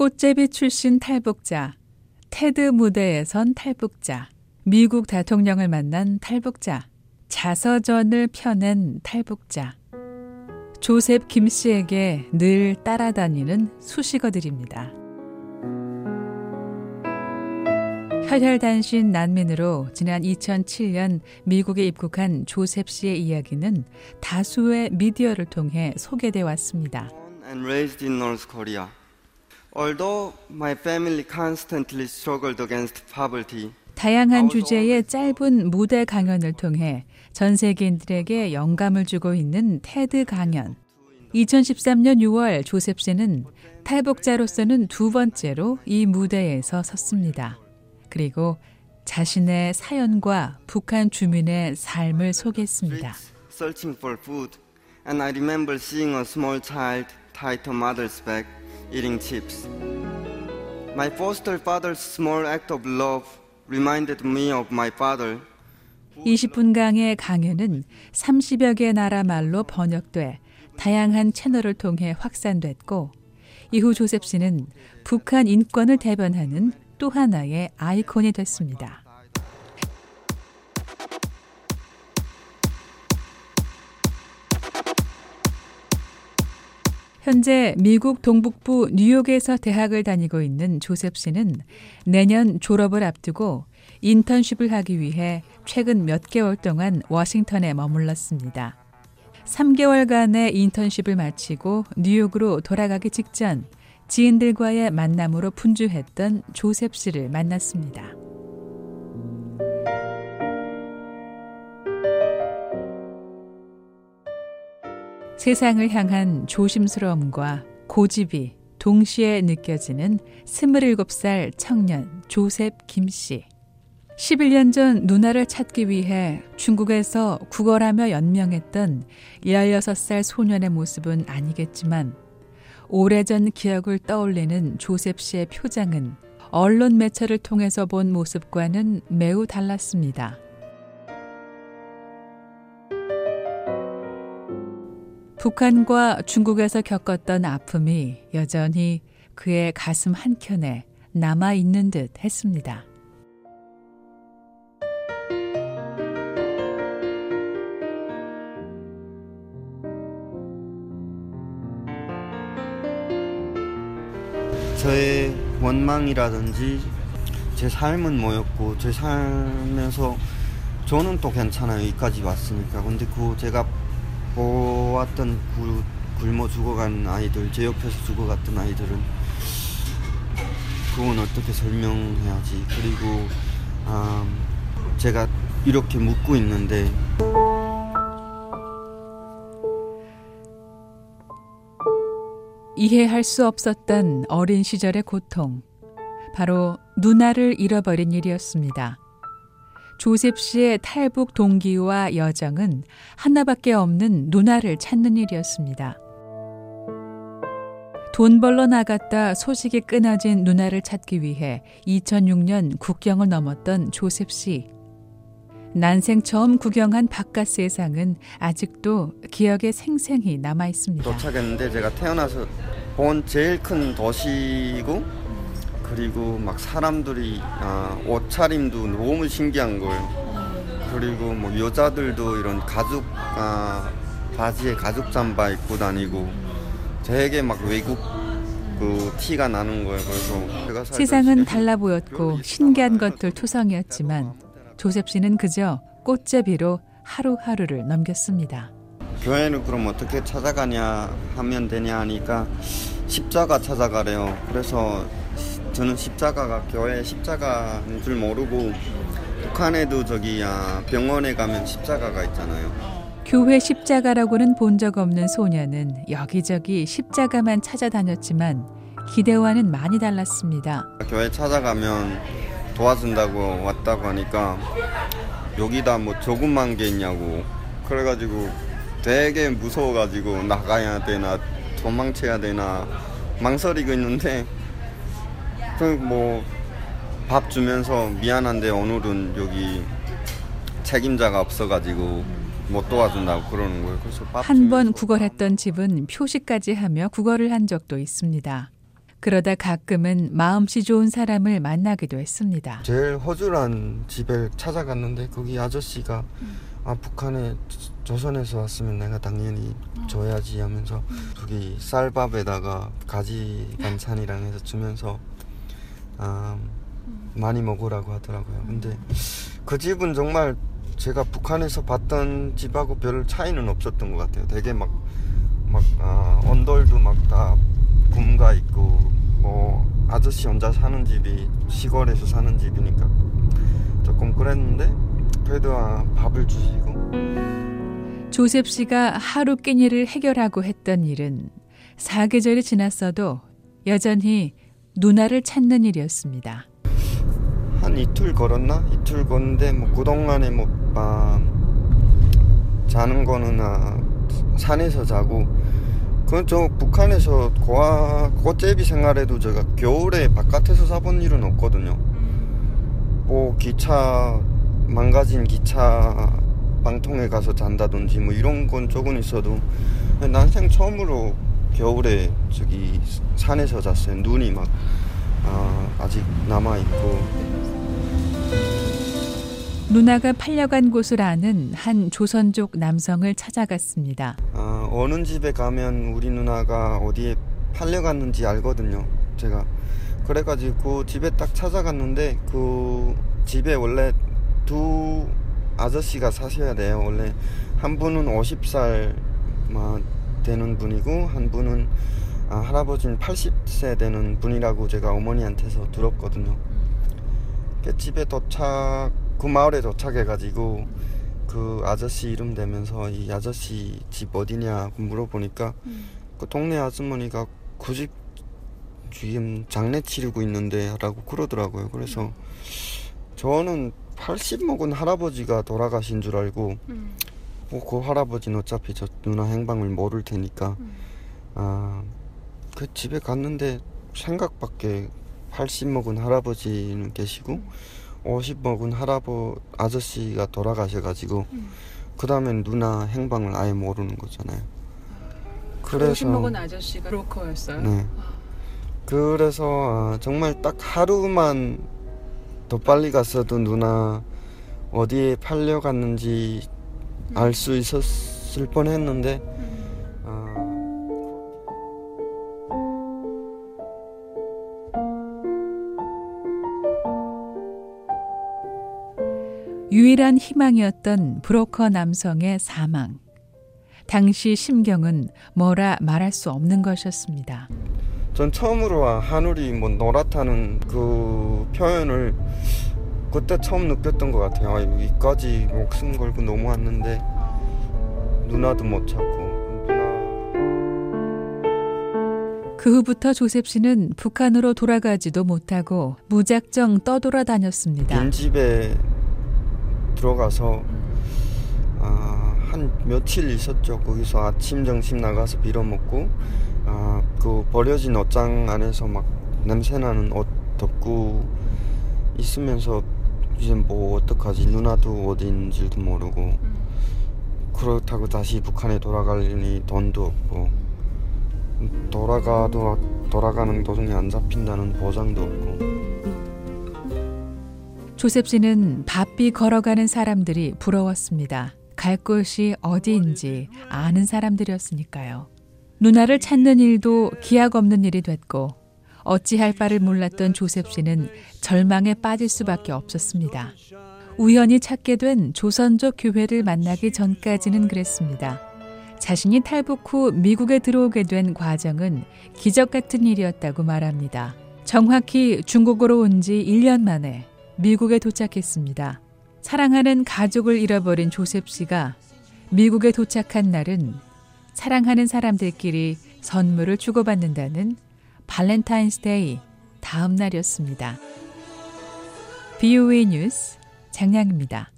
꽃제비 출신 탈북자, 테드 무대에 선 탈북자, 미국 대통령을 만난 탈북자, 자서전을 펴낸 탈북자. 조셉 김 씨에게 늘 따라다니는 수식어들입니다. 혈혈단신 난민으로 지난 2007년 미국에 입국한 조셉 씨의 이야기는 다수의 미디어를 통해 소개돼 왔습니다. Although my family constantly struggled against poverty, 다양한 주제의 짧은 무대 강연을 통해 전 세계인들에게 영감을 주고 있는 테드 강연. 2013년 6월 조셉 씨는 탈북자로서는 두 번째로 이 무대에서 섰습니다. 그리고 자신의 사연과 북한 주민의 삶을 소개했습니다. searching for food, and I remember seeing a small child tied to mother's back, eating chips. My foster father's small act of love reminded me of my father. 20분 강의 강연은 30여 개 나라 말로 번역돼 다양한 채널을 통해 확산됐고 이후 조셉 씨는 북한 인권을 대변하는 또 하나의 아이콘이 됐습니다. 현재 미국 동북부 뉴욕에서 대학을 다니고 있는 조셉 씨는 내년 졸업을 앞두고 인턴십을 하기 위해 최근 몇 개월 동안 워싱턴에 머물렀습니다. 3개월간의 인턴십을 마치고 뉴욕으로 돌아가기 직전 지인들과의 만남으로 분주했던 조셉 씨를 만났습니다. 세상을 향한 조심스러움과 고집이 동시에 느껴지는 27살 청년 조셉 김 씨. 11년 전 누나를 찾기 위해 중국에서 구걸하며 연명했던 16살 소년의 모습은 아니겠지만 오래전 기억을 떠올리는 조셉 씨의 표정은 언론 매체를 통해서 본 모습과는 매우 달랐습니다. 북한과 중국에서 겪었던 아픔이 여전히 그의 가슴 한켠에 남아 있는 듯 했습니다. 저의 원망이라든지 제 삶은 뭐였고 제 삶에서 저는 또 괜찮아요 여기까지 왔으니까 근데 그 제가 보았던 구, 굶어 죽어간 아이들 제 옆에서 죽어갔던 아이들은 그건 어떻게 설명해야지 그리고 아, 제가 이렇게 묻고 있는데 이해할 수 없었던 어린 시절의 고통. 바로 누나를 잃어버린 일이었습니다. 조셉 씨의 탈북 동기와 여정은 하나밖에 없는 누나를 찾는 일이었습니다. 돈 벌러 나갔다 소식이 끊어진 누나를 찾기 위해 2006년 국경을 넘었던 조셉 씨. 난생 처음 구경한 바깥 세상은 아직도 기억에 생생히 남아 있습니다. 도착했는데 제가 태어나서 본 제일 큰 도시고 그리고 막 사람들이 아, 옷차림도 너무 신기한 거예요. 그리고 뭐 여자들도 이런 가죽 아, 바지에 가죽 잠바 입고 다니고 되게 막 외국 그 티가 나는 거예요. 그래서 제가 세상은 달라 보였고 신기한 것들. 투성이었지만 조셉 씨는 그저 꽃제비로 하루하루를 넘겼습니다. 교회는 그럼 어떻게 찾아가냐 하면 되냐 하니까 십자가 찾아가래요. 그래서 저는 십자가가 교회 십자가인 줄 모르고 북한에도 저기 아, 병원에 가면 십자가가 있잖아요. 교회 십자가라고는 본 적 없는 소녀는 여기저기 십자가만 찾아다녔지만 기대와는 많이 달랐습니다. 교회 찾아가면 도와준다고 왔다고 하니까 여기다 뭐 조그만 게 있냐고 그래가지고 되게 무서워가지고 나가야 되나 도망쳐야 되나 망설이고 있는데 그 뭐 밥 주면서 미안한데 오늘은 여기 책임자가 없어가지고 못 도와준다고 그러는 거예요. 그래서 밥한번 구걸했던 집은 표시까지 하며 구걸을 한 적도 있습니다. 그러다 가끔은 마음씨 좋은 사람을 만나기도 했습니다. 제일 허술한 집에 찾아갔는데 거기 아저씨가 아 북한에 조선에서 왔으면 내가 당연히 줘야지 하면서 거기 쌀밥에다가 가지 반찬이랑 해서 주면서 아 많이 먹으라고 하더라고요. 근데 그 집은 정말 제가 북한에서 봤던 집하고 별 차이는 없었던 것 같아요. 되게 막, 막, 아, 언돌도 막다 붐가 있고, 뭐, 아저씨 혼자 사는 집이 시골에서 사는 집이니까 조금 그랬는데, 그래도 아, 밥을 주시고. 조셉 씨가 하루 끼니를 해결하고 했던 일은 사계절이 지났어도 여전히 누나를 찾는 일이었습니다. 한 이틀 걸었나? 이틀 걷는데 뭐 그동안에 뭐 아, 자는 거는 아, 산에서 자고 그건 저 북한에서 고아 꽃제비 생활에도 제가 겨울에 바깥에서 사본 일은 없거든요. 뭐 기차 망가진 기차 방통에 가서 잔다든지 뭐 이런 건 조금 있어도 난생 처음으로 겨울에 저기 산에서 잤어요. 눈이 막 아, 아직 남아 있고 누나가 팔려간 곳을 아는 한 조선족 남성을 찾아갔습니다. 아, 어느 집에 가면 우리 누나가 어디에 팔려갔는지 알거든요. 제가 그래가지고 그 집에 딱 찾아갔는데 그 집에 원래 두 아저씨가 사셔야 돼요. 원래 한 분은 50살 되는 분이고 한 분은 아, 할아버지는 80세 되는 분이라고 제가 어머니한테서 들었거든요. 집에 도착 그 마을에 도착해가지고 그 아저씨 이름 대면서 이 아저씨 집 어디냐 물어보니까 음. 그 동네 아주머니가 그 집 지금 장례 치르고 있는데 라고 그러더라고요. 그래서 음. 저는 80 먹은 할아버지가 돌아가신 줄 알고 음. 뭐그 할아버지는 어차피 저 누나 행방을 모를 테니까 음. 아그 집에 갔는데 생각밖에 80 먹은 할아버지는 계시고 음. 50 먹은 할아버 아저씨가 돌아가셔가지고 음. 그 다음엔 누나 행방을 아예 모르는 거잖아요. 그래서 50 먹은 아저씨가 브로커였어요. 네. 아. 그래서 아, 정말 딱 하루만 더 빨리 갔어도 누나 어디에 팔려갔는지 음. 알 수 있었을 뻔했는데 유일한 희망이었던 브로커 남성의 사망. 당시 심경은 뭐라 말할 수 없는 것이었습니다. 전 처음으로 하늘이 뭐 노랗다는 그 표현을 그때 처음 느꼈던 것 같아요. 아, 여기까지 목숨 걸고 넘어왔는데 누나도 못 찾고 그 후부터 조셉 씨는 북한으로 돌아가지도 못하고 무작정 떠돌아다녔습니다. 빈집에 들어가서 아, 한 며칠 있었죠. 거기서 아침 점심 나가서 빌어먹고 아, 그 버려진 옷장 안에서 막 냄새나는 옷 덮고 있으면서 이제 뭐 어떡하지 누나도 어디 있는지도 모르고 그렇다고 다시 북한에 돌아가려니 돈도 없고 돌아가도 돌아가는 도중에 안 잡힌다는 보장도 없고 조셉 씨는 바삐 걸어가는 사람들이 부러웠습니다. 갈 곳이 어디인지 아는 사람들이었으니까요. 누나를 찾는 일도 기약 없는 일이 됐고 어찌할 바를 몰랐던 조셉 씨는 절망에 빠질 수밖에 없었습니다. 우연히 찾게 된 조선족 교회를 만나기 전까지는 그랬습니다. 자신이 탈북 후 미국에 들어오게 된 과정은 기적 같은 일이었다고 말합니다. 정확히 중국으로 온 지 1년 만에 미국에 도착했습니다. 사랑하는 가족을 잃어버린 조셉 씨가 미국에 도착한 날은 사랑하는 사람들끼리 선물을 주고받는다는 발렌타인스데이 다음 날이었습니다. VOA 뉴스 장량입니다.